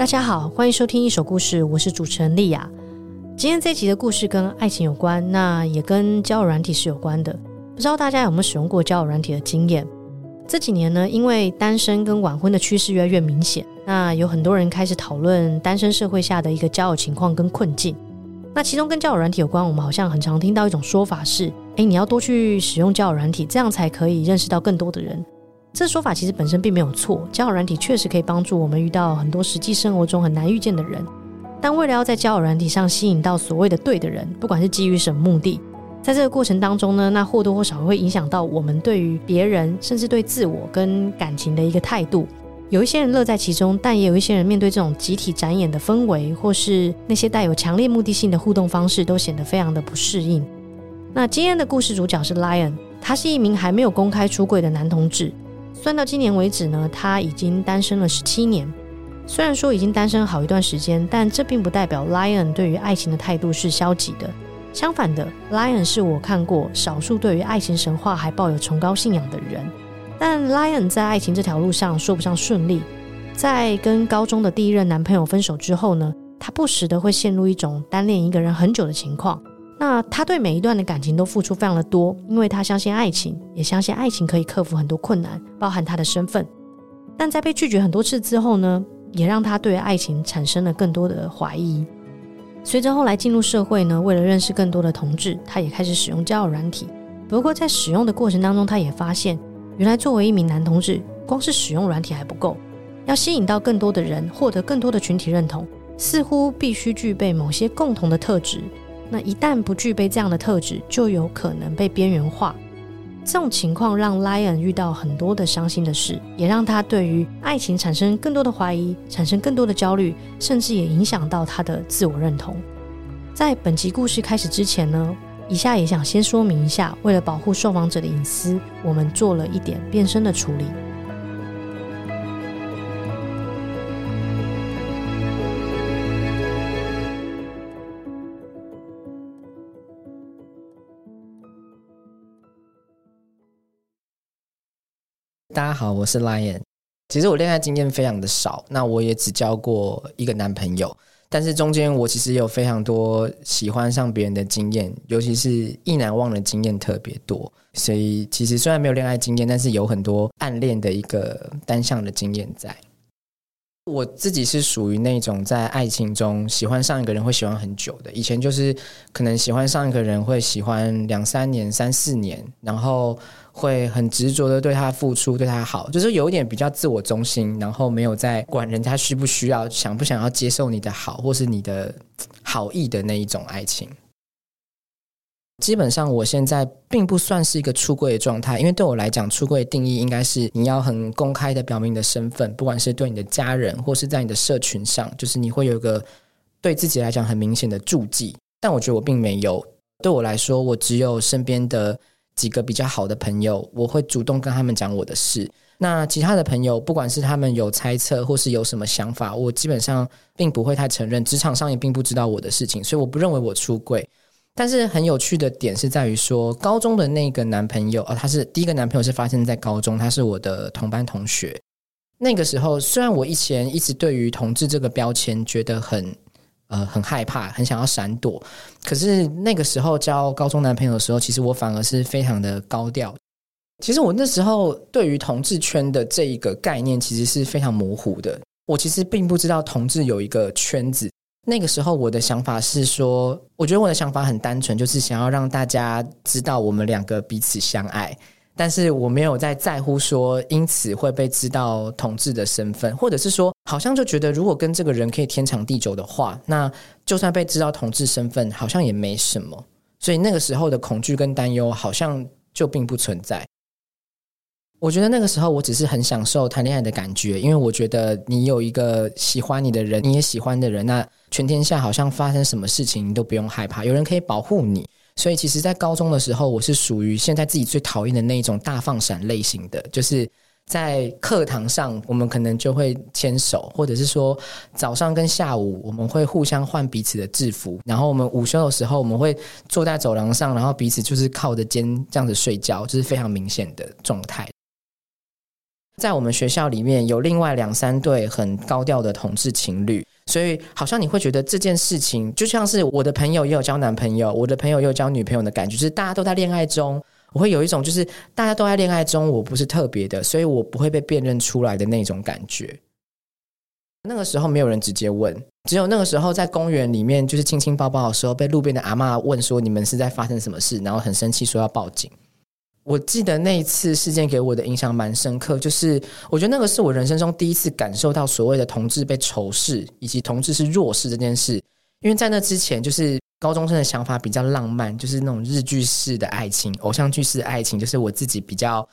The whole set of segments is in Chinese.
大家好，欢迎收听一手故事，我是主持人莉亚。今天这集的故事跟爱情有关，那也跟交友软体是有关的。不知道大家有没有使用过交友软体的经验？这几年呢，因为单身跟晚婚的趋势越来越明显，那有很多人开始讨论单身社会下的一个交友情况跟困境。那其中跟交友软体有关，我们好像很常听到一种说法是：诶，你要多去使用交友软体，这样才可以认识到更多的人。这说法其实本身并没有错，交友软体确实可以帮助我们遇到很多实际生活中很难遇见的人。但为了要在交友软体上吸引到所谓的对的人，不管是基于什么目的，在这个过程当中呢，那或多或少会影响到我们对于别人，甚至对自我跟感情的一个态度。有一些人乐在其中，但也有一些人面对这种集体展演的氛围，或是那些带有强烈目的性的互动方式，都显得非常的不适应。那今天的故事主角是 Lion，他是一名还没有公开出柜的男同志。算到今年为止呢，他已经单身了十七年。虽然说已经单身好一段时间，但这并不代表 Lion 对于爱情的态度是消极的。相反的，Lion 是我看过少数对于爱情神话还抱有崇高信仰的人。但 Lion 在爱情这条路上说不上顺利。在跟高中的第一任男朋友分手之后呢，他不时的会陷入一种单恋一个人很久的情况。那他对每一段的感情都付出非常的多，因为他相信爱情，也相信爱情可以克服很多困难，包含他的身份。但在被拒绝很多次之后呢，也让他对爱情产生了更多的怀疑。随着后来进入社会呢，为了认识更多的同志，他也开始使用交友软体。不过在使用的过程当中，他也发现，原来作为一名男同志，光是使用软体还不够，要吸引到更多的人，获得更多的群体认同，似乎必须具备某些共同的特质。那一旦不具备这样的特质，就有可能被边缘化。这种情况让 Lion 遇到很多的伤心的事，也让他对于爱情产生更多的怀疑，产生更多的焦虑，甚至也影响到他的自我认同。在本集故事开始之前呢，以下也想先说明一下，为了保护受访者的隐私，我们做了一点变声的处理。大家好，我是 Lion。其实我恋爱经验非常的少，那我也只交过一个男朋友。但是中间我其实有非常多喜欢上别人的经验，尤其是意难忘的经验特别多。所以其实虽然没有恋爱经验，但是有很多暗恋的一个单向的经验在。我自己是属于那种在爱情中喜欢上一个人会喜欢很久的。以前就是可能喜欢上一个人会喜欢两三年、三四年，然后。会很执着的对他付出，对他好，就是有点比较自我中心，然后没有在管人家需不需要、想不想要接受你的好，或是你的好意的那一种爱情。基本上，我现在并不算是一个出柜的状态，因为对我来讲，出柜的定义应该是你要很公开的表明你的身份，不管是对你的家人，或是在你的社群上，就是你会有一个对自己来讲很明显的注记。但我觉得我并没有，对我来说，我只有身边的。几个比较好的朋友，我会主动跟他们讲我的事。那其他的朋友，不管是他们有猜测或是有什么想法，我基本上并不会太承认。职场上也并不知道我的事情，所以我不认为我出柜。但是很有趣的点是在于说，高中的那个男朋友，哦，他是第一个男朋友是发生在高中，他是我的同班同学。那个时候，虽然我以前一直对于同志这个标签觉得很。呃，很害怕，很想要闪躲。可是那个时候交高中男朋友的时候，其实我反而是非常的高调。其实我那时候对于同志圈的这一个概念，其实是非常模糊的。我其实并不知道同志有一个圈子。那个时候我的想法是说，我觉得我的想法很单纯，就是想要让大家知道我们两个彼此相爱。但是我没有在在乎说，因此会被知道同志的身份，或者是说，好像就觉得如果跟这个人可以天长地久的话，那就算被知道同志身份，好像也没什么。所以那个时候的恐惧跟担忧，好像就并不存在。我觉得那个时候我只是很享受谈恋爱的感觉，因为我觉得你有一个喜欢你的人，你也喜欢的人，那全天下好像发生什么事情，你都不用害怕，有人可以保护你。所以，其实，在高中的时候，我是属于现在自己最讨厌的那种大放闪类型的。就是在课堂上，我们可能就会牵手，或者是说早上跟下午我们会互相换彼此的制服。然后我们午休的时候，我们会坐在走廊上，然后彼此就是靠着肩这样子睡觉，就是非常明显的状态。在我们学校里面有另外两三对很高调的同志情侣，所以好像你会觉得这件事情就像是我的朋友也有交男朋友，我的朋友也有交女朋友的感觉，就是大家都在恋爱中，我会有一种就是大家都在恋爱中，我不是特别的，所以我不会被辨认出来的那种感觉。那个时候没有人直接问，只有那个时候在公园里面就是亲亲抱抱的时候，被路边的阿嬷问说：“你们是在发生什么事？”然后很生气说要报警。我记得那一次事件给我的印象蛮深刻，就是我觉得那个是我人生中第一次感受到所谓的同志被仇视，以及同志是弱势这件事。因为在那之前，就是高中生的想法比较浪漫，就是那种日剧式的爱情、偶像剧式的爱情，就是我自己比较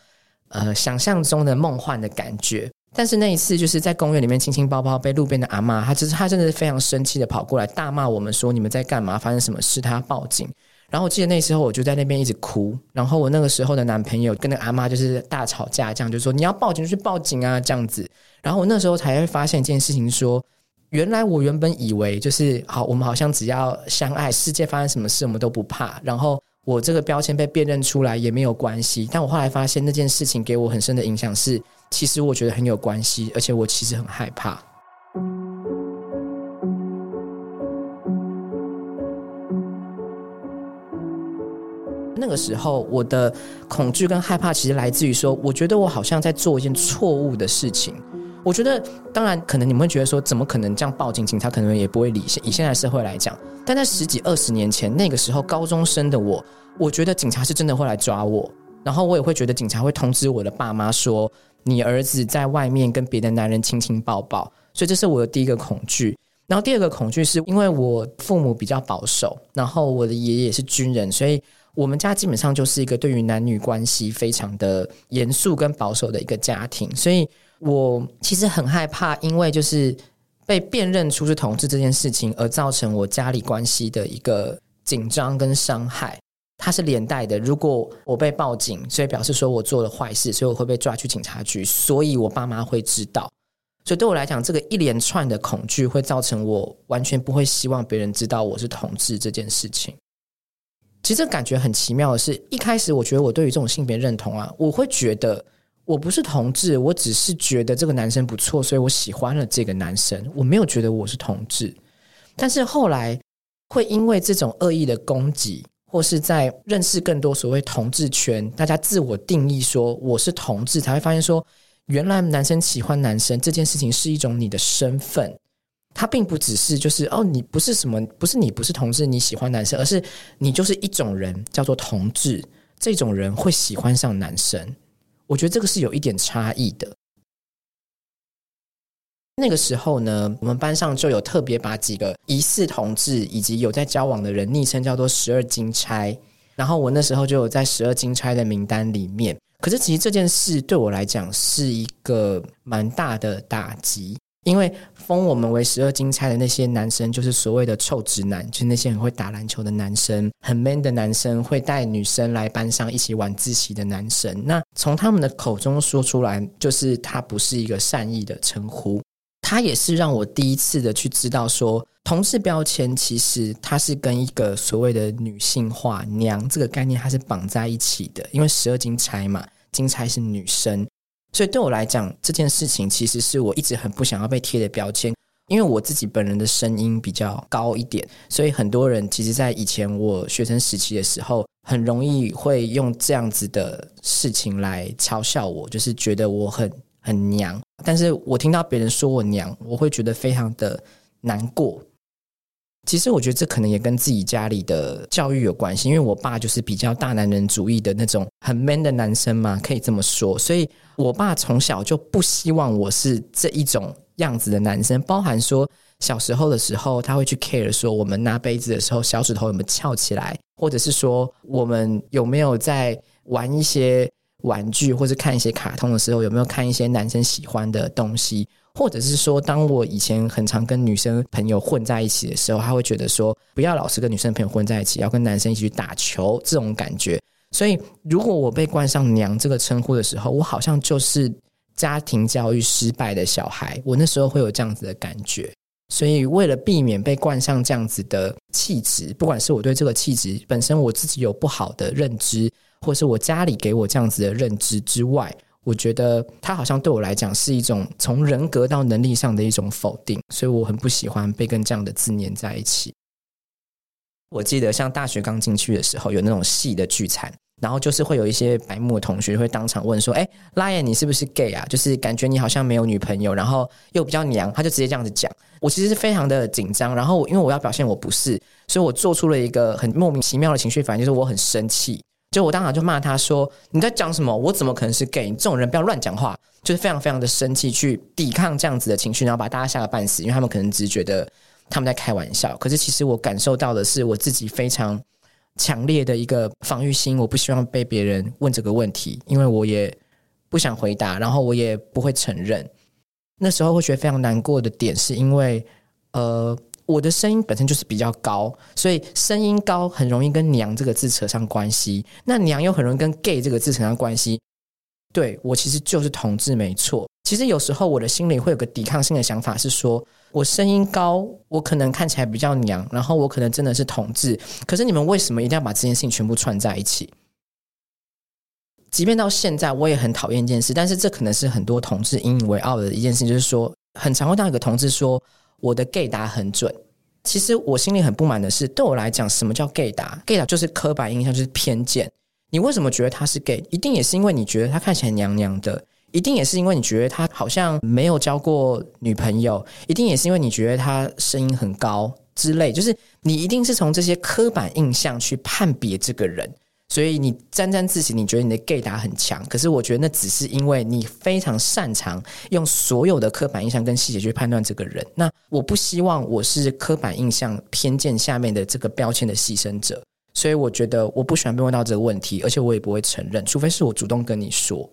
呃想象中的梦幻的感觉。但是那一次，就是在公园里面亲亲抱抱，被路边的阿嬷，她就是她真的是非常生气的跑过来大骂我们说：“你们在干嘛？发生什么事？”她要报警。然后我记得那时候我就在那边一直哭。然后我那个时候的男朋友跟那阿妈就是大吵架，这样就说：“你要报警就去报警啊！”这样子。然后我那时候才会发现一件事情，说原来我原本以为就是好，我们好像只要相爱，世界发生什么事我们都不怕。然后我这个标签被辨认出来也没有关系。但我后来发现那件事情给我很深的影响是。其实我觉得很有关系，而且我其实很害怕。那个时候，我的恐惧跟害怕其实来自于说，我觉得我好像在做一件错误的事情。我觉得，当然，可能你们会觉得说，怎么可能这样报警，警察可能也不会理。以现在社会来讲，但在十几二十年前，那个时候高中生的我，我觉得警察是真的会来抓我，然后我也会觉得警察会通知我的爸妈说。你儿子在外面跟别的男人亲亲抱抱，所以这是我的第一个恐惧。然后第二个恐惧是因为我父母比较保守，然后我的爷爷是军人，所以我们家基本上就是一个对于男女关系非常的严肃跟保守的一个家庭。所以我其实很害怕，因为就是被辨认出是同志这件事情，而造成我家里关系的一个紧张跟伤害。它是连带的，如果我被报警，所以表示说我做了坏事，所以我会被抓去警察局，所以我爸妈会知道。所以对我来讲，这个一连串的恐惧会造成我完全不会希望别人知道我是同志这件事情。其实这感觉很奇妙的是，一开始我觉得我对于这种性别认同啊，我会觉得我不是同志，我只是觉得这个男生不错，所以我喜欢了这个男生，我没有觉得我是同志。但是后来会因为这种恶意的攻击。或是在认识更多所谓同志圈，大家自我定义说我是同志，才会发现说，原来男生喜欢男生这件事情是一种你的身份，他并不只是就是哦，你不是什么，不是你不是同志，你喜欢男生，而是你就是一种人，叫做同志，这种人会喜欢上男生，我觉得这个是有一点差异的。那个时候呢，我们班上就有特别把几个疑似同志以及有在交往的人昵称叫做“十二金钗”，然后我那时候就有在“十二金钗”的名单里面。可是其实这件事对我来讲是一个蛮大的打击，因为封我们为“十二金钗”的那些男生，就是所谓的臭直男，就是那些很会打篮球的男生，很 man 的男生，会带女生来班上一起晚自习的男生。那从他们的口中说出来，就是他不是一个善意的称呼。他也是让我第一次的去知道说，同事标签其实它是跟一个所谓的女性化娘这个概念它是绑在一起的，因为十二金钗嘛，金钗是女生，所以对我来讲这件事情其实是我一直很不想要被贴的标签，因为我自己本人的声音比较高一点，所以很多人其实，在以前我学生时期的时候，很容易会用这样子的事情来嘲笑我，就是觉得我很。很娘，但是我听到别人说我娘，我会觉得非常的难过。其实我觉得这可能也跟自己家里的教育有关系，因为我爸就是比较大男人主义的那种很 man 的男生嘛，可以这么说。所以我爸从小就不希望我是这一种样子的男生，包含说小时候的时候，他会去 care 说我们拿杯子的时候小指头有没有翘起来，或者是说我们有没有在玩一些。玩具或者看一些卡通的时候，有没有看一些男生喜欢的东西？或者是说，当我以前很常跟女生朋友混在一起的时候，他会觉得说，不要老是跟女生朋友混在一起，要跟男生一起去打球这种感觉。所以，如果我被冠上“娘”这个称呼的时候，我好像就是家庭教育失败的小孩。我那时候会有这样子的感觉。所以，为了避免被冠上这样子的气质，不管是我对这个气质本身我自己有不好的认知。或是我家里给我这样子的认知之外，我觉得他好像对我来讲是一种从人格到能力上的一种否定，所以我很不喜欢被跟这样的字念在一起。我记得像大学刚进去的时候，有那种系的聚餐。然后就是会有一些白目的同学会当场问说：“哎拉爷你是不是 gay 啊？就是感觉你好像没有女朋友，然后又比较娘。”他就直接这样子讲。我其实是非常的紧张，然后因为我要表现我不是，所以我做出了一个很莫名其妙的情绪反应，就是我很生气。就我当场就骂他说：“你在讲什么？我怎么可能是 gay？这种人不要乱讲话！”就是非常非常的生气，去抵抗这样子的情绪，然后把大家吓个半死，因为他们可能只是觉得他们在开玩笑。可是其实我感受到的是我自己非常。强烈的一个防御心，我不希望被别人问这个问题，因为我也不想回答，然后我也不会承认。那时候会觉得非常难过的点，是因为呃，我的声音本身就是比较高，所以声音高很容易跟“娘”这个字扯上关系，那“娘”又很容易跟 “gay” 这个字扯上关系。对，我其实就是同志，没错。其实有时候我的心里会有个抵抗性的想法，是说我声音高，我可能看起来比较娘，然后我可能真的是同志。可是你们为什么一定要把这件事情全部串在一起？即便到现在，我也很讨厌一件事，但是这可能是很多同志引以为傲的一件事，就是说，很常会当一个同志说我的 gay 答很准。其实我心里很不满的是，对我来讲，什么叫 gay 答？gay 答就是刻板印象，就是偏见。你为什么觉得他是 gay？一定也是因为你觉得他看起来娘娘的，一定也是因为你觉得他好像没有交过女朋友，一定也是因为你觉得他声音很高之类。就是你一定是从这些刻板印象去判别这个人，所以你沾沾自喜，你觉得你的 gay 打很强。可是我觉得那只是因为你非常擅长用所有的刻板印象跟细节去判断这个人。那我不希望我是刻板印象偏见下面的这个标签的牺牲者。所以我觉得我不喜欢被问到这个问题，而且我也不会承认，除非是我主动跟你说。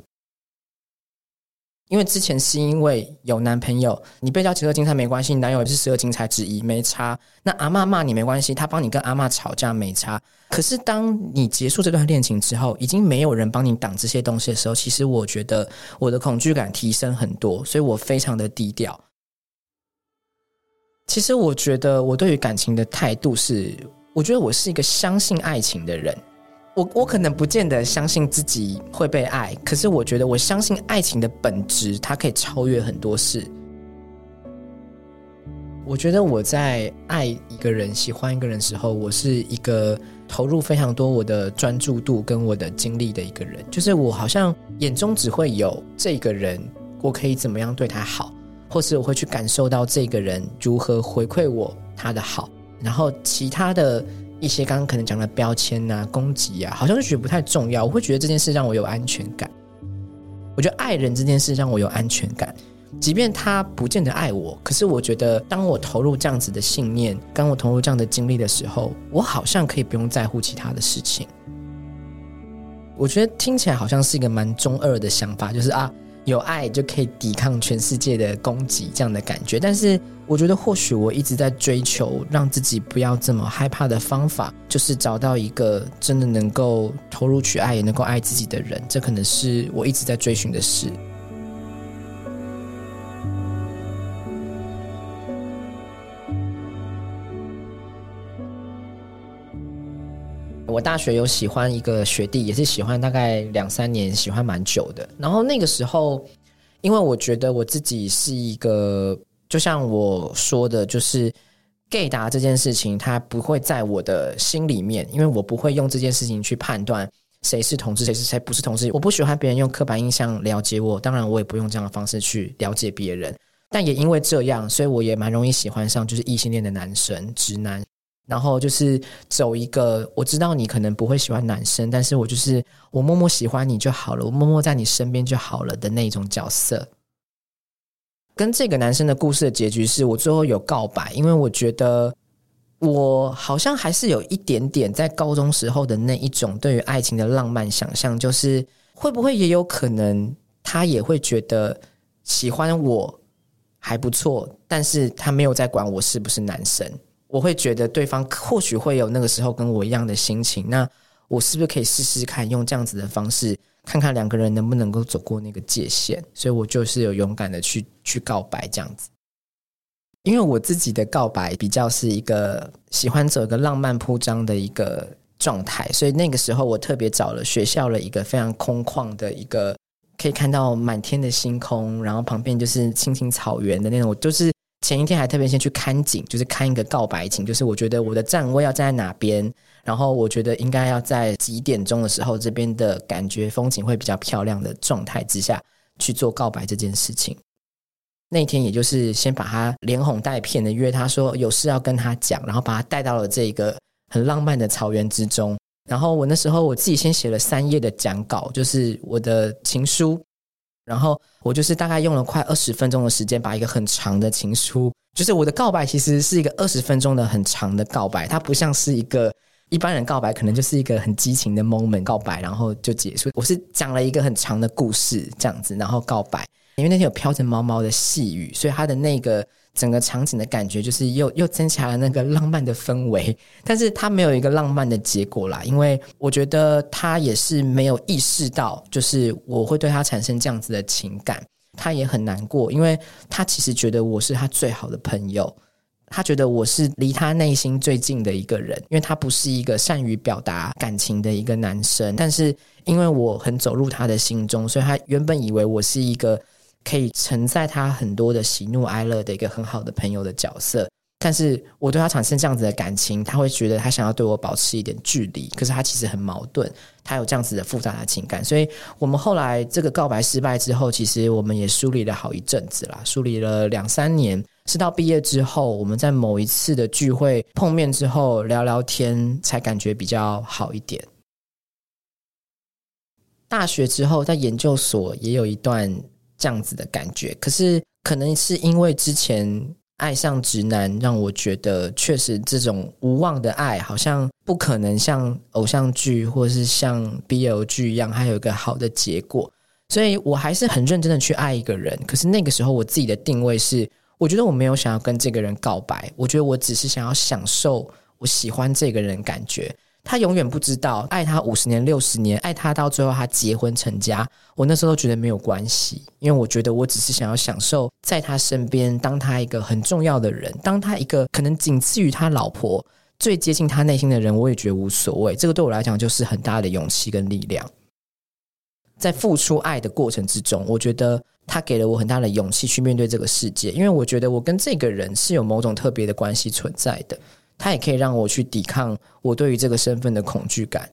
因为之前是因为有男朋友，你被叫十二金钗没关系，男友也是十二金钗之一，没差。那阿嬷骂你没关系，他帮你跟阿嬷吵架没差。可是当你结束这段恋情之后，已经没有人帮你挡这些东西的时候，其实我觉得我的恐惧感提升很多，所以我非常的低调。其实我觉得我对于感情的态度是。我觉得我是一个相信爱情的人，我我可能不见得相信自己会被爱，可是我觉得我相信爱情的本质，它可以超越很多事。我觉得我在爱一个人、喜欢一个人的时候，我是一个投入非常多我的专注度跟我的精力的一个人，就是我好像眼中只会有这个人，我可以怎么样对他好，或是我会去感受到这个人如何回馈我他的好。然后其他的一些刚刚可能讲的标签啊、攻击啊，好像就觉得不太重要。我会觉得这件事让我有安全感。我觉得爱人这件事让我有安全感，即便他不见得爱我，可是我觉得当我投入这样子的信念，当我投入这样的精力的时候，我好像可以不用在乎其他的事情。我觉得听起来好像是一个蛮中二的想法，就是啊。有爱就可以抵抗全世界的攻击，这样的感觉。但是，我觉得或许我一直在追求让自己不要这么害怕的方法，就是找到一个真的能够投入去爱，也能够爱自己的人。这可能是我一直在追寻的事。我大学有喜欢一个学弟，也是喜欢大概两三年，喜欢蛮久的。然后那个时候，因为我觉得我自己是一个，就像我说的，就是 gay 达这件事情，它不会在我的心里面，因为我不会用这件事情去判断谁是同志，谁是谁不是同志。我不喜欢别人用刻板印象了解我，当然我也不用这样的方式去了解别人。但也因为这样，所以我也蛮容易喜欢上就是异性恋的男生，直男。然后就是走一个，我知道你可能不会喜欢男生，但是我就是我默默喜欢你就好了，我默默在你身边就好了的那种角色。跟这个男生的故事的结局是我最后有告白，因为我觉得我好像还是有一点点在高中时候的那一种对于爱情的浪漫想象，就是会不会也有可能他也会觉得喜欢我还不错，但是他没有在管我是不是男生。我会觉得对方或许会有那个时候跟我一样的心情，那我是不是可以试试看用这样子的方式，看看两个人能不能够走过那个界限？所以我就是有勇敢的去去告白这样子。因为我自己的告白比较是一个喜欢走一个浪漫铺张的一个状态，所以那个时候我特别找了学校的一个非常空旷的一个可以看到满天的星空，然后旁边就是青青草原的那种。就是前一天还特别先去看景，就是看一个告白景，就是我觉得我的站位要站在哪边，然后我觉得应该要在几点钟的时候，这边的感觉风景会比较漂亮的状态之下去做告白这件事情。那天也就是先把他连哄带骗的约他说有事要跟他讲，然后把他带到了这个很浪漫的草原之中。然后我那时候我自己先写了三页的讲稿，就是我的情书。然后我就是大概用了快二十分钟的时间，把一个很长的情书，就是我的告白，其实是一个二十分钟的很长的告白。它不像是一个一般人告白，可能就是一个很激情的 moment 告白，然后就结束。我是讲了一个很长的故事这样子，然后告白。因为那天有飘着毛毛的细雨，所以它的那个。整个场景的感觉就是又又增强了那个浪漫的氛围，但是他没有一个浪漫的结果啦，因为我觉得他也是没有意识到，就是我会对他产生这样子的情感，他也很难过，因为他其实觉得我是他最好的朋友，他觉得我是离他内心最近的一个人，因为他不是一个善于表达感情的一个男生，但是因为我很走入他的心中，所以他原本以为我是一个。可以承载他很多的喜怒哀乐的一个很好的朋友的角色，但是我对他产生这样子的感情，他会觉得他想要对我保持一点距离，可是他其实很矛盾，他有这样子的复杂的情感，所以我们后来这个告白失败之后，其实我们也梳理了好一阵子啦，梳理了两三年，是到毕业之后，我们在某一次的聚会碰面之后聊聊天，才感觉比较好一点。大学之后，在研究所也有一段。这样子的感觉，可是可能是因为之前爱上直男，让我觉得确实这种无望的爱，好像不可能像偶像剧或是像 BL 剧一样，还有一个好的结果。所以我还是很认真的去爱一个人。可是那个时候，我自己的定位是，我觉得我没有想要跟这个人告白，我觉得我只是想要享受我喜欢这个人感觉。他永远不知道，爱他五十年、六十年，爱他到最后他结婚成家，我那时候都觉得没有关系，因为我觉得我只是想要享受在他身边，当他一个很重要的人，当他一个可能仅次于他老婆最接近他内心的人，我也觉得无所谓。这个对我来讲就是很大的勇气跟力量。在付出爱的过程之中，我觉得他给了我很大的勇气去面对这个世界，因为我觉得我跟这个人是有某种特别的关系存在的。他也可以让我去抵抗我对于这个身份的恐惧感。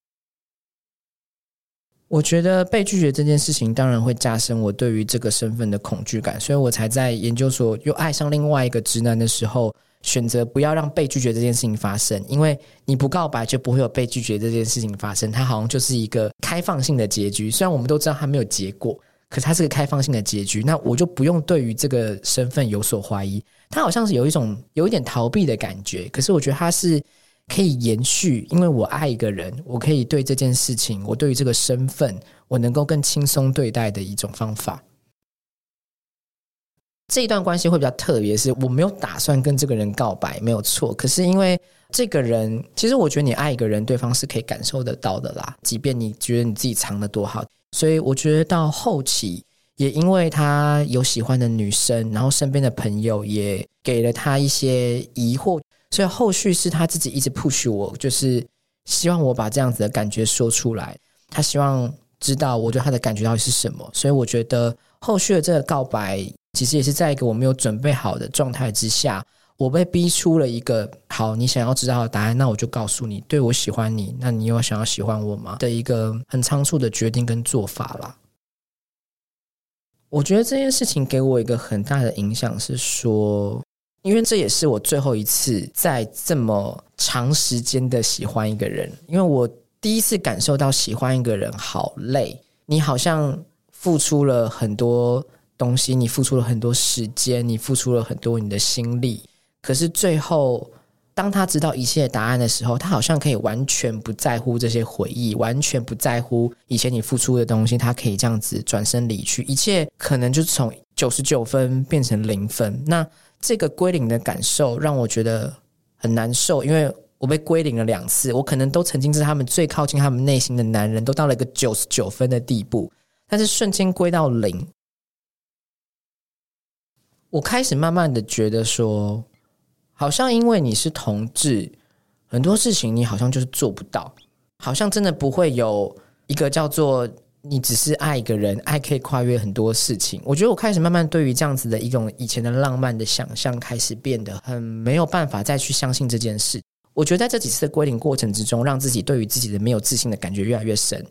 我觉得被拒绝这件事情，当然会加深我对于这个身份的恐惧感，所以我才在研究所又爱上另外一个直男的时候，选择不要让被拒绝这件事情发生。因为你不告白，就不会有被拒绝这件事情发生。它好像就是一个开放性的结局，虽然我们都知道它没有结果。可是它是个开放性的结局，那我就不用对于这个身份有所怀疑。它好像是有一种有一点逃避的感觉，可是我觉得它是可以延续，因为我爱一个人，我可以对这件事情，我对于这个身份，我能够更轻松对待的一种方法。这一段关系会比较特别，是我没有打算跟这个人告白，没有错。可是因为这个人，其实我觉得你爱一个人，对方是可以感受得到的啦，即便你觉得你自己藏得多好。所以我觉得到后期，也因为他有喜欢的女生，然后身边的朋友也给了他一些疑惑，所以后续是他自己一直 push 我，就是希望我把这样子的感觉说出来。他希望知道我对他的感觉到底是什么。所以我觉得后续的这个告白，其实也是在一个我没有准备好的状态之下。我被逼出了一个好，你想要知道的答案，那我就告诉你，对，我喜欢你，那你有想要喜欢我吗？的一个很仓促的决定跟做法啦。我觉得这件事情给我一个很大的影响是说，因为这也是我最后一次在这么长时间的喜欢一个人，因为我第一次感受到喜欢一个人好累，你好像付出了很多东西，你付出了很多时间，你付出了很多你的心力。可是最后，当他知道一切答案的时候，他好像可以完全不在乎这些回忆，完全不在乎以前你付出的东西，他可以这样子转身离去，一切可能就从九十九分变成零分。那这个归零的感受让我觉得很难受，因为我被归零了两次，我可能都曾经是他们最靠近他们内心的男人，都到了一个九十九分的地步，但是瞬间归到零，我开始慢慢的觉得说。好像因为你是同志，很多事情你好像就是做不到，好像真的不会有一个叫做你只是爱一个人，爱可以跨越很多事情。我觉得我开始慢慢对于这样子的一种以前的浪漫的想象，开始变得很没有办法再去相信这件事。我觉得在这几次的归零过程之中，让自己对于自己的没有自信的感觉越来越深。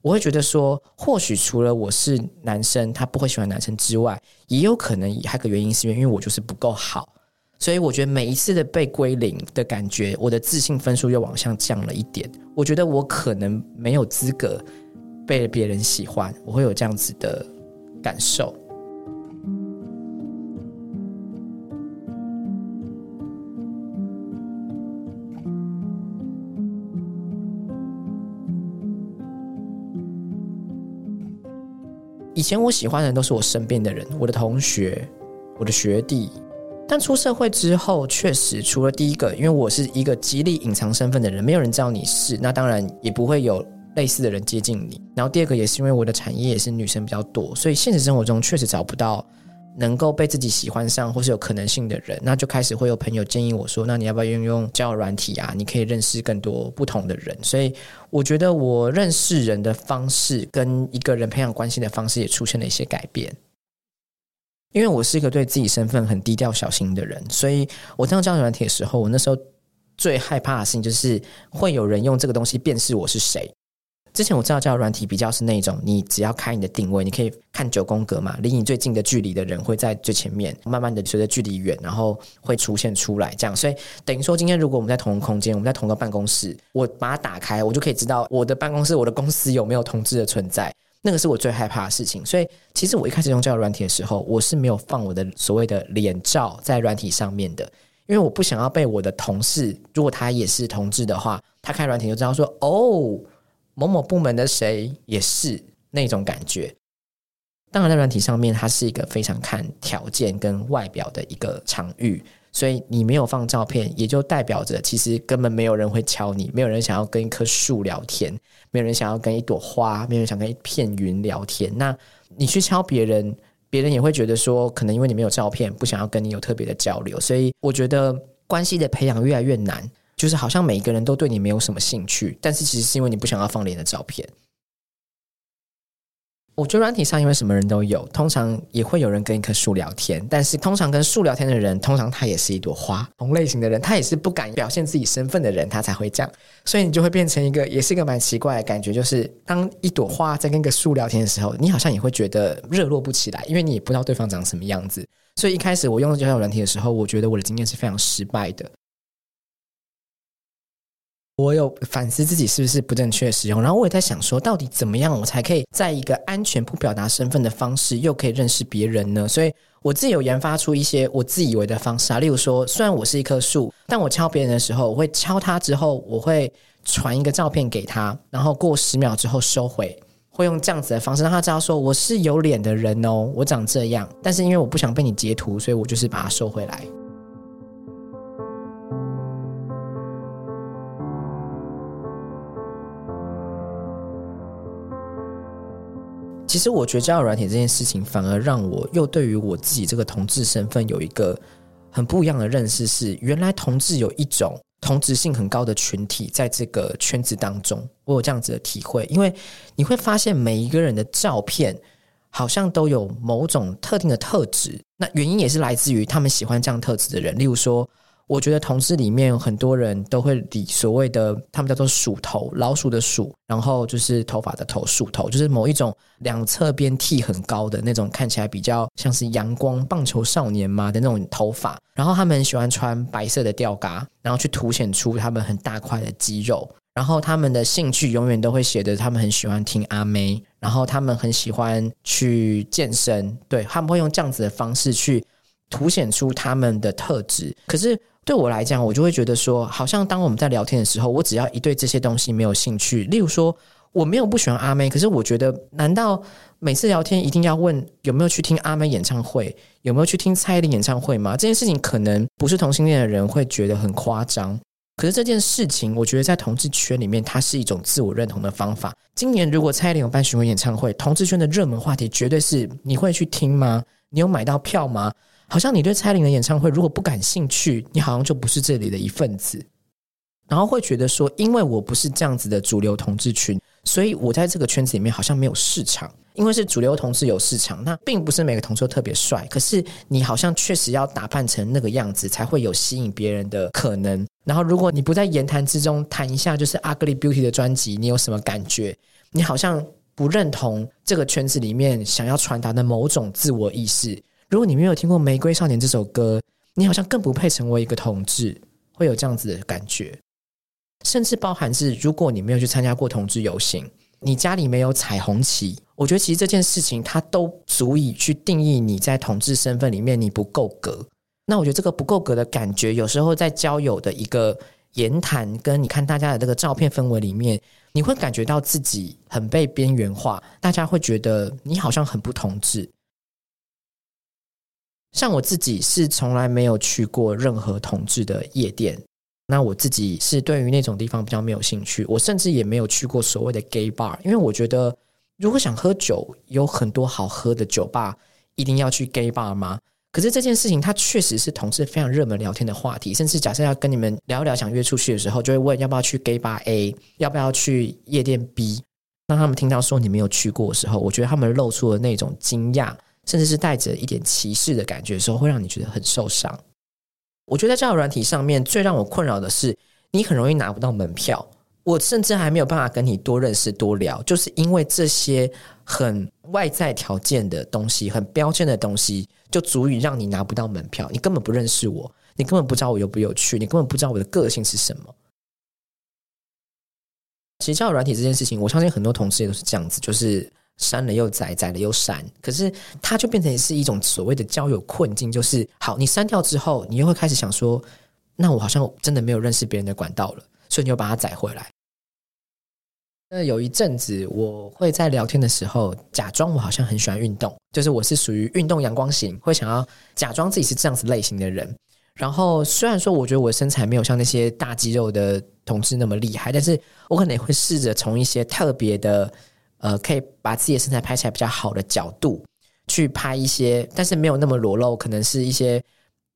我会觉得说，或许除了我是男生，他不会喜欢男生之外，也有可能还有个原因是因为我就是不够好。所以我觉得每一次的被归零的感觉，我的自信分数又往上降了一点。我觉得我可能没有资格。被别人喜欢，我会有这样子的感受。以前我喜欢的人都是我身边的人，我的同学、我的学弟。但出社会之后，确实除了第一个，因为我是一个极力隐藏身份的人，没有人知道你是，那当然也不会有。类似的人接近你，然后第二个也是因为我的产业也是女生比较多，所以现实生活中确实找不到能够被自己喜欢上或是有可能性的人，那就开始会有朋友建议我说：“那你要不要用用交友软体啊？你可以认识更多不同的人。”所以我觉得我认识人的方式跟一个人培养关系的方式也出现了一些改变。因为我是一个对自己身份很低调小心的人，所以我上交友软体的时候，我那时候最害怕的事情就是会有人用这个东西辨识我是谁。之前我知道交友软体比较是那种，你只要开你的定位，你可以看九宫格嘛，离你最近的距离的人会在最前面，慢慢的随着距离远，然后会出现出来，这样。所以等于说，今天如果我们在同个空间，我们在同个办公室，我把它打开，我就可以知道我的办公室、我的公司有没有同志的存在。那个是我最害怕的事情。所以其实我一开始用交友软体的时候，我是没有放我的所谓的脸照在软体上面的，因为我不想要被我的同事，如果他也是同志的话，他看软体就知道说哦。某某部门的谁也是那种感觉。当然，在软体上面，它是一个非常看条件跟外表的一个场域，所以你没有放照片，也就代表着其实根本没有人会敲你，没有人想要跟一棵树聊天，没有人想要跟一朵花，没有人想跟一片云聊天。那你去敲别人，别人也会觉得说，可能因为你没有照片，不想要跟你有特别的交流。所以，我觉得关系的培养越来越难。就是好像每一个人都对你没有什么兴趣，但是其实是因为你不想要放脸的照片。我觉得软体上因为什么人都有，通常也会有人跟一棵树聊天，但是通常跟树聊天的人，通常他也是一朵花。同类型的人，他也是不敢表现自己身份的人，他才会这样。所以你就会变成一个，也是一个蛮奇怪的感觉，就是当一朵花在跟一个树聊天的时候，你好像也会觉得热络不起来，因为你也不知道对方长什么样子。所以一开始我用交友软体的时候，我觉得我的经验是非常失败的。我有反思自己是不是不正确使用，然后我也在想说，到底怎么样我才可以在一个安全不表达身份的方式，又可以认识别人呢？所以我自己有研发出一些我自以为的方式啊，例如说，虽然我是一棵树，但我敲别人的时候，我会敲他之后，我会传一个照片给他，然后过十秒之后收回，会用这样子的方式让他知道说我是有脸的人哦，我长这样，但是因为我不想被你截图，所以我就是把它收回来。其实我觉得交友软体这件事情，反而让我又对于我自己这个同志身份有一个很不一样的认识是，是原来同志有一种同质性很高的群体，在这个圈子当中，我有这样子的体会。因为你会发现每一个人的照片好像都有某种特定的特质，那原因也是来自于他们喜欢这样特质的人，例如说。我觉得同事里面很多人都会理所谓的，他们叫做鼠头，老鼠的鼠，然后就是头发的头，鼠头就是某一种两侧边剃很高的那种，看起来比较像是阳光棒球少年嘛的那种头发。然后他们喜欢穿白色的吊嘎，然后去凸显出他们很大块的肌肉。然后他们的兴趣永远都会写着他们很喜欢听阿妹，然后他们很喜欢去健身，对，他们会用这样子的方式去凸显出他们的特质。可是。对我来讲，我就会觉得说，好像当我们在聊天的时候，我只要一对这些东西没有兴趣，例如说我没有不喜欢阿妹，可是我觉得，难道每次聊天一定要问有没有去听阿妹演唱会，有没有去听蔡依林演唱会吗？这件事情可能不是同性恋的人会觉得很夸张，可是这件事情，我觉得在同志圈里面，它是一种自我认同的方法。今年如果蔡依林有办巡回演唱会，同志圈的热门话题绝对是你会去听吗？你有买到票吗？好像你对蔡琳的演唱会如果不感兴趣，你好像就不是这里的一份子，然后会觉得说，因为我不是这样子的主流同志群，所以我在这个圈子里面好像没有市场。因为是主流同志有市场，那并不是每个同志都特别帅，可是你好像确实要打扮成那个样子，才会有吸引别人的可能。然后，如果你不在言谈之中谈一下，就是《Ugly Beauty》的专辑，你有什么感觉？你好像不认同这个圈子里面想要传达的某种自我意识。如果你没有听过《玫瑰少年》这首歌，你好像更不配成为一个同志，会有这样子的感觉。甚至包含是，如果你没有去参加过同志游行。你家里没有彩虹旗，我觉得其实这件事情它都足以去定义你在同志身份里面你不够格。那我觉得这个不够格的感觉，有时候在交友的一个言谈，跟你看大家的这个照片氛围里面，你会感觉到自己很被边缘化，大家会觉得你好像很不同志。像我自己是从来没有去过任何同志的夜店。那我自己是对于那种地方比较没有兴趣，我甚至也没有去过所谓的 gay bar，因为我觉得如果想喝酒，有很多好喝的酒吧，一定要去 gay bar 吗？可是这件事情它确实是同志非常热门聊天的话题，甚至假设要跟你们聊一聊，想约出去的时候，就会问要不要去 gay bar A，要不要去夜店 B。当他们听到说你没有去过的时候，我觉得他们露出了那种惊讶，甚至是带着一点歧视的感觉的时候，会让你觉得很受伤。我觉得在交友软体上面最让我困扰的是，你很容易拿不到门票。我甚至还没有办法跟你多认识多聊，就是因为这些很外在条件的东西、很标签的东西，就足以让你拿不到门票。你根本不认识我，你根本不知道我有不有趣，你根本不知道我的个性是什么。其实交友软体这件事情，我相信很多同事也都是这样子，就是。删了又载，载了又删，可是它就变成是一种所谓的交友困境。就是好，你删掉之后，你又会开始想说，那我好像真的没有认识别人的管道了，所以你又把它载回来。那有一阵子，我会在聊天的时候假装我好像很喜欢运动，就是我是属于运动阳光型，会想要假装自己是这样子类型的人。然后虽然说我觉得我的身材没有像那些大肌肉的同志那么厉害，但是我可能也会试着从一些特别的。呃，可以把自己的身材拍起来比较好的角度去拍一些，但是没有那么裸露，可能是一些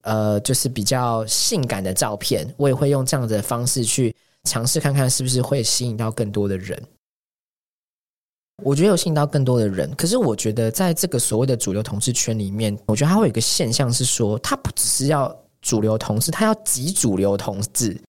呃，就是比较性感的照片。我也会用这样子的方式去尝试看看，是不是会吸引到更多的人。我觉得有吸引到更多的人，可是我觉得在这个所谓的主流同志圈里面，我觉得它会有一个现象是说，它不只是要主流同志，它要极主流同志。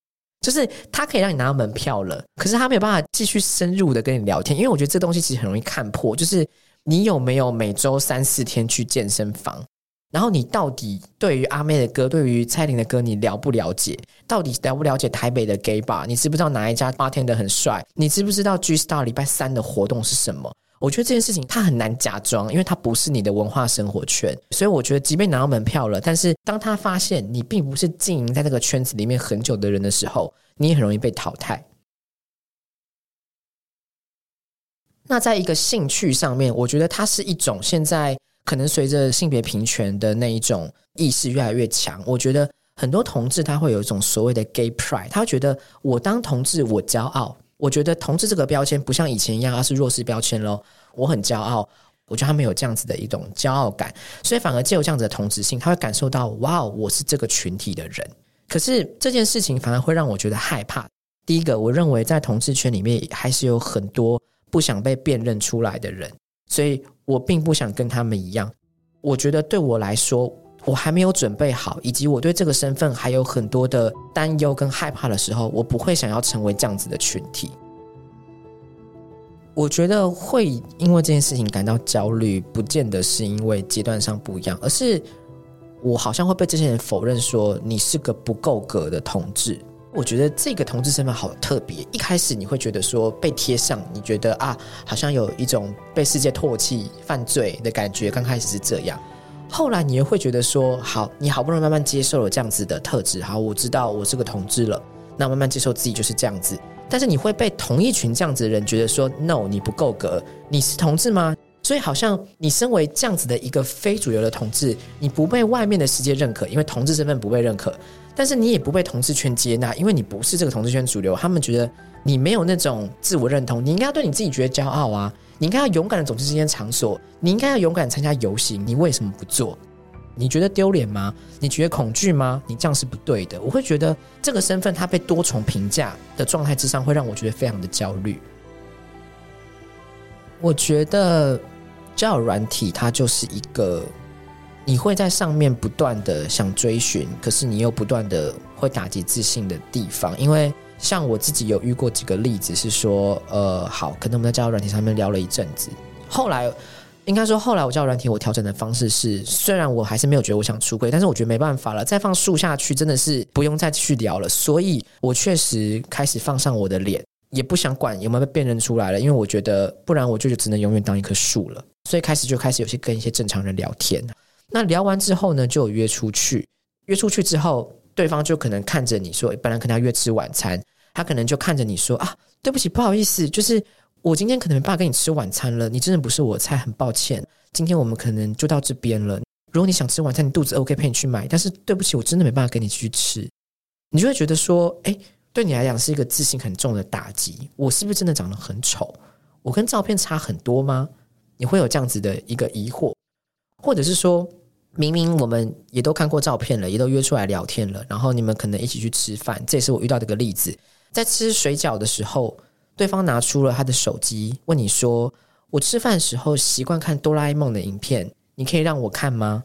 就是他可以让你拿到门票了，可是他没有办法继续深入的跟你聊天，因为我觉得这东西其实很容易看破。就是你有没有每周三四天去健身房，然后你到底对于阿妹的歌、对于蔡琳的歌，你了不了解？到底了不了解台北的 gay bar？你知不知道哪一家 bartender 很帅？你知不知道 G Star 礼拜三的活动是什么？我觉得这件事情它很难假装，因为它不是你的文化生活圈，所以我觉得即便拿到门票了，但是当他发现你并不是经营在这个圈子里面很久的人的时候，你也很容易被淘汰。那在一个兴趣上面，我觉得它是一种现在可能随着性别平权的那一种意识越来越强，我觉得很多同志他会有一种所谓的 gay pride，他觉得我当同志我骄傲。我觉得同志这个标签不像以前一样，它是弱势标签喽。我很骄傲，我觉得他们有这样子的一种骄傲感，所以反而借由这样子的同质性，他会感受到哇，我是这个群体的人。可是这件事情反而会让我觉得害怕。第一个，我认为在同志圈里面还是有很多不想被辨认出来的人，所以我并不想跟他们一样。我觉得对我来说。我还没有准备好，以及我对这个身份还有很多的担忧跟害怕的时候，我不会想要成为这样子的群体。我觉得会因为这件事情感到焦虑，不见得是因为阶段上不一样，而是我好像会被这些人否认说你是个不够格的同志。我觉得这个同志身份好特别，一开始你会觉得说被贴上，你觉得啊，好像有一种被世界唾弃、犯罪的感觉。刚开始是这样。后来你又会觉得说，好，你好不容易慢慢接受了这样子的特质，好，我知道我是个同志了，那慢慢接受自己就是这样子。但是你会被同一群这样子的人觉得说，no，你不够格，你是同志吗？所以好像你身为这样子的一个非主流的同志，你不被外面的世界认可，因为同志身份不被认可，但是你也不被同志圈接纳，因为你不是这个同志圈主流，他们觉得你没有那种自我认同，你应该要对你自己觉得骄傲啊。你应该要勇敢的走进这间场所，你应该要勇敢参加游行，你为什么不做？你觉得丢脸吗？你觉得恐惧吗？你这样是不对的。我会觉得这个身份它被多重评价的状态之上，会让我觉得非常的焦虑。我觉得交友软体它就是一个你会在上面不断的想追寻，可是你又不断的会打击自信的地方。因为像我自己有遇过几个例子，是说，呃，好，可能我们在交友软体上面聊了一阵子，后来。应该说，后来我交友软体，我调整的方式是，虽然我还是没有觉得我想出柜，但是我觉得没办法了，再放树下去真的是不用再继续聊了，所以我确实开始放上我的脸，也不想管有没有被辨认出来了，因为我觉得不然我就只能永远当一棵树了，所以开始就开始有些跟一些正常人聊天。那聊完之后呢，就有约出去，约出去之后，对方就可能看着你说，本来可能要约吃晚餐，他可能就看着你说啊，对不起，不好意思，就是。我今天可能没办法跟你吃晚餐了，你真的不是我的菜，很抱歉。今天我们可能就到这边了。如果你想吃晚餐，你肚子 OK，陪你去买。但是对不起，我真的没办法跟你继续吃。你就会觉得说，哎，对你来讲是一个自信很重的打击。我是不是真的长得很丑？我跟照片差很多吗？你会有这样子的一个疑惑，或者是说，明明我们也都看过照片了，也都约出来聊天了，然后你们可能一起去吃饭。这也是我遇到的一个例子，在吃水饺的时候。对方拿出了他的手机，问你说：“我吃饭时候习惯看哆啦 A 梦的影片，你可以让我看吗？”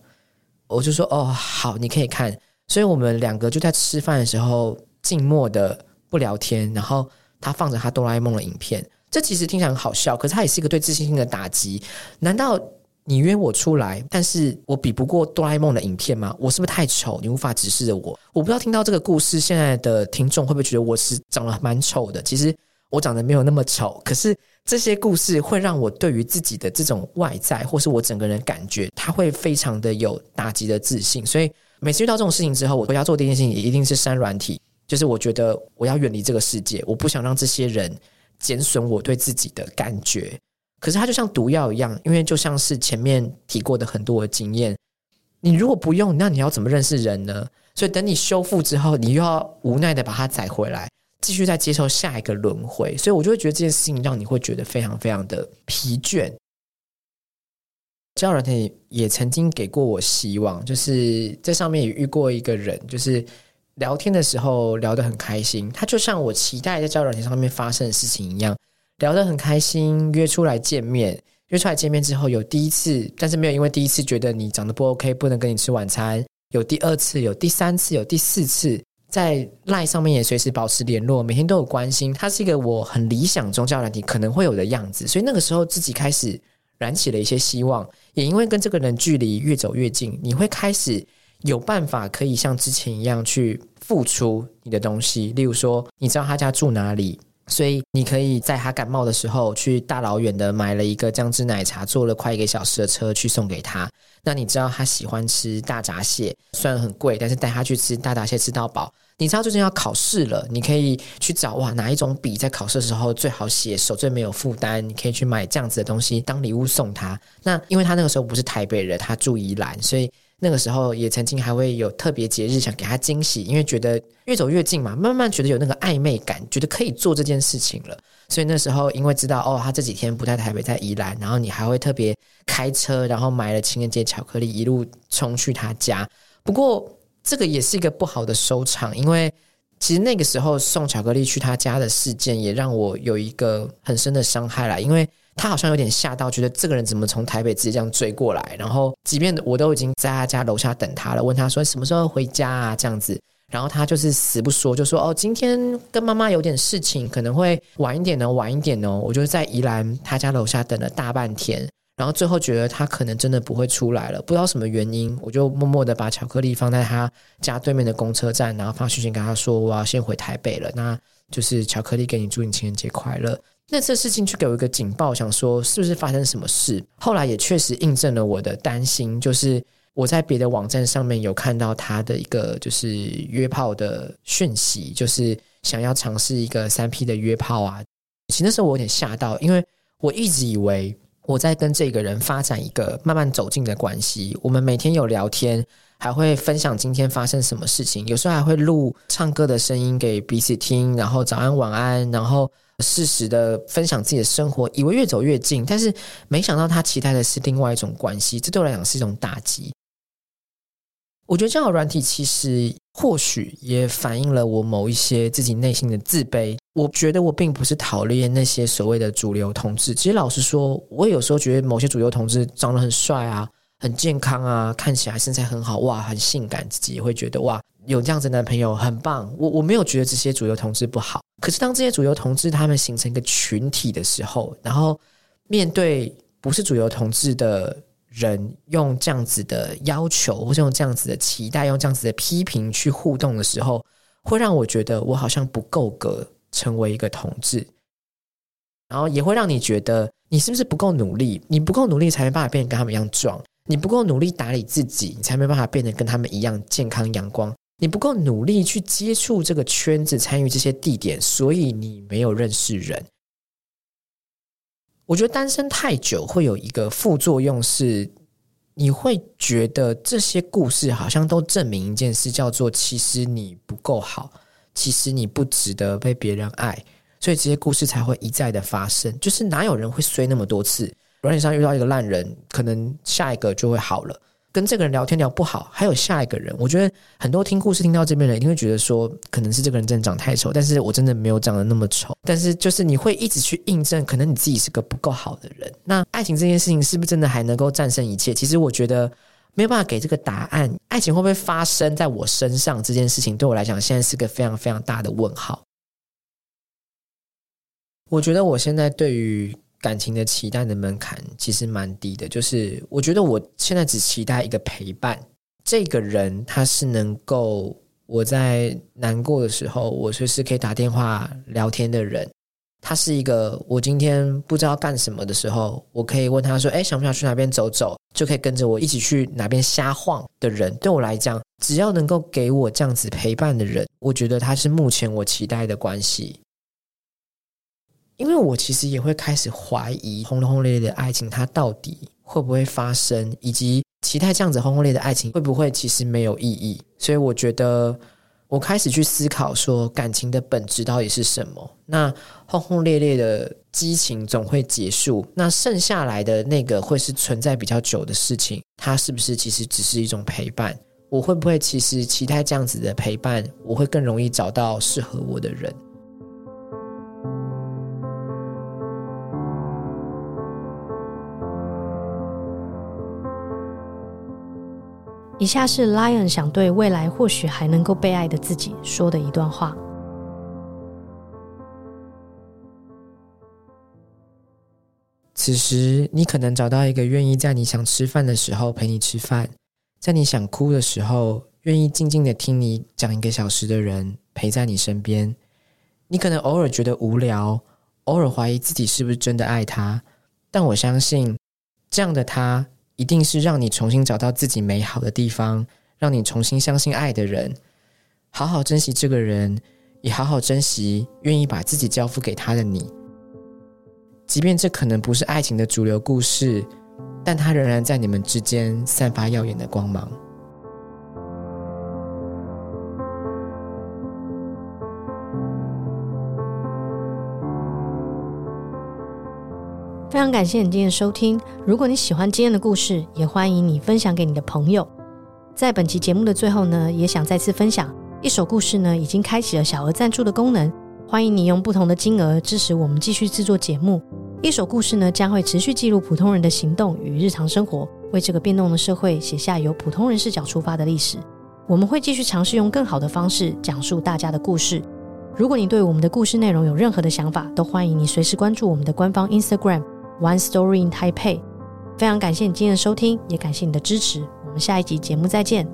我就说：“哦，好，你可以看。”所以我们两个就在吃饭的时候静默的不聊天，然后他放着他哆啦 A 梦的影片。这其实听起来很好笑，可是他也是一个对自信心的打击。难道你约我出来，但是我比不过哆啦 A 梦的影片吗？我是不是太丑，你无法直视着我？我不知道听到这个故事，现在的听众会不会觉得我是长得蛮丑的？其实。我长得没有那么丑，可是这些故事会让我对于自己的这种外在，或是我整个人感觉，他会非常的有打击的自信。所以每次遇到这种事情之后，我回家做第一件事情，也一定是删软体。就是我觉得我要远离这个世界，我不想让这些人减损我对自己的感觉。可是它就像毒药一样，因为就像是前面提过的很多的经验，你如果不用，那你要怎么认识人呢？所以等你修复之后，你又要无奈的把它载回来。继续再接受下一个轮回，所以我就会觉得这件事情让你会觉得非常非常的疲倦。交友软体也曾经给过我希望，就是在上面也遇过一个人，就是聊天的时候聊得很开心，他就像我期待在交友软体上面发生的事情一样，聊得很开心，约出来见面，约出来见面之后有第一次，但是没有因为第一次觉得你长得不 OK，不能跟你吃晚餐，有第二次，有第三次，有第四次。在 LINE 上面也随时保持联络，每天都有关心，它是一个我很理想中交友软体可能会有的样子，所以那个时候自己开始燃起了一些希望，也因为跟这个人距离越走越近，你会开始有办法可以像之前一样去付出你的东西，例如说你知道他家住哪里。所以你可以在他感冒的时候去大老远的买了一个姜汁奶茶，坐了快一个小时的车去送给他。那你知道他喜欢吃大闸蟹，虽然很贵，但是带他去吃大闸蟹吃到饱。你知道最近要考试了，你可以去找哇哪一种笔在考试的时候最好写，手最没有负担。你可以去买这样子的东西当礼物送他。那因为他那个时候不是台北人，他住宜兰，所以。那个时候也曾经还会有特别节日想给他惊喜，因为觉得越走越近嘛，慢慢觉得有那个暧昧感，觉得可以做这件事情了。所以那时候因为知道哦，他这几天不在台北，在宜兰，然后你还会特别开车，然后买了情人节巧克力，一路冲去他家。不过这个也是一个不好的收场，因为其实那个时候送巧克力去他家的事件，也让我有一个很深的伤害啦，因为。他好像有点吓到，觉得这个人怎么从台北直接这样追过来？然后，即便我都已经在他家楼下等他了，问他说什么时候回家啊？这样子，然后他就是死不说，就说哦，今天跟妈妈有点事情，可能会晚一点呢，晚一点哦。我就在宜兰他家楼下等了大半天，然后最后觉得他可能真的不会出来了，不知道什么原因，我就默默的把巧克力放在他家对面的公车站，然后发讯息跟他说我要先回台北了，那就是巧克力给你，祝你情人节快乐。那次事情就给我一个警报，想说是不是发生什么事？后来也确实印证了我的担心，就是我在别的网站上面有看到他的一个就是约炮的讯息，就是想要尝试一个三 P 的约炮啊。其实那时候我有点吓到，因为我一直以为我在跟这个人发展一个慢慢走近的关系，我们每天有聊天，还会分享今天发生什么事情，有时候还会录唱歌的声音给彼此听，然后早安晚安，然后。适时的分享自己的生活，以为越走越近，但是没想到他期待的是另外一种关系，这对我来讲是一种打击。我觉得交友软体其实或许也反映了我某一些自己内心的自卑。我觉得我并不是讨厌那些所谓的主流同志。其实老实说，我有时候觉得某些主流同志长得很帅啊，很健康啊，看起来身材很好，哇，很性感，自己也会觉得哇，有这样子男朋友很棒。我我没有觉得这些主流同志不好。可是当这些主流同志他们形成一个群体的时候，然后面对不是主流同志的。人用这样子的要求，或是用这样子的期待，用这样子的批评去互动的时候，会让我觉得我好像不够格成为一个同志，然后也会让你觉得你是不是不够努力？你不够努力才没办法变得跟他们一样壮，你不够努力打理自己，你才没办法变得跟他们一样健康阳光，你不够努力去接触这个圈子，参与这些地点，所以你没有认识人。我觉得单身太久会有一个副作用是，你会觉得这些故事好像都证明一件事，叫做其实你不够好，其实你不值得被别人爱，所以这些故事才会一再的发生。就是哪有人会衰那么多次？软体上遇到一个烂人，可能下一个就会好了。跟这个人聊天聊不好，还有下一个人。我觉得很多听故事听到这边的人一定会觉得说，可能是这个人真的长太丑，但是我真的没有长得那么丑。但是就是你会一直去印证，可能你自己是个不够好的人。那爱情这件事情是不是真的还能够战胜一切？其实我觉得没有办法给这个答案。爱情会不会发生在我身上这件事情，对我来讲现在是个非常非常大的问号。我觉得我现在对于。感情的期待的门槛其实蛮低的，就是我觉得我现在只期待一个陪伴，这个人他是能够我在难过的时候，我随时可以打电话聊天的人，他是一个我今天不知道干什么的时候，我可以问他说：“哎，想不想去哪边走走？”就可以跟着我一起去哪边瞎晃的人。对我来讲，只要能够给我这样子陪伴的人，我觉得他是目前我期待的关系。因为我其实也会开始怀疑轰轰烈烈的爱情，它到底会不会发生，以及期待这样子轰轰烈烈的爱情会不会其实没有意义。所以我觉得，我开始去思考说，感情的本质到底是什么？那轰轰烈烈的激情总会结束，那剩下来的那个会是存在比较久的事情，它是不是其实只是一种陪伴？我会不会其实期待这样子的陪伴，我会更容易找到适合我的人？以下是 Lion 想对未来或许还能够被爱的自己说的一段话。此时，你可能找到一个愿意在你想吃饭的时候陪你吃饭，在你想哭的时候愿意静静的听你讲一个小时的人陪在你身边。你可能偶尔觉得无聊，偶尔怀疑自己是不是真的爱他，但我相信这样的他。一定是让你重新找到自己美好的地方，让你重新相信爱的人，好好珍惜这个人，也好好珍惜愿意把自己交付给他的你。即便这可能不是爱情的主流故事，但它仍然在你们之间散发耀眼的光芒。非常感谢你今天的收听。如果你喜欢今天的故事，也欢迎你分享给你的朋友。在本期节目的最后呢，也想再次分享一首故事呢，已经开启了小额赞助的功能，欢迎你用不同的金额支持我们继续制作节目。一首故事呢，将会持续记录普通人的行动与日常生活，为这个变动的社会写下由普通人视角出发的历史。我们会继续尝试用更好的方式讲述大家的故事。如果你对我们的故事内容有任何的想法，都欢迎你随时关注我们的官方 Instagram。One Story in Taipei，非常感谢你今天的收听，也感谢你的支持。我们下一集节目再见。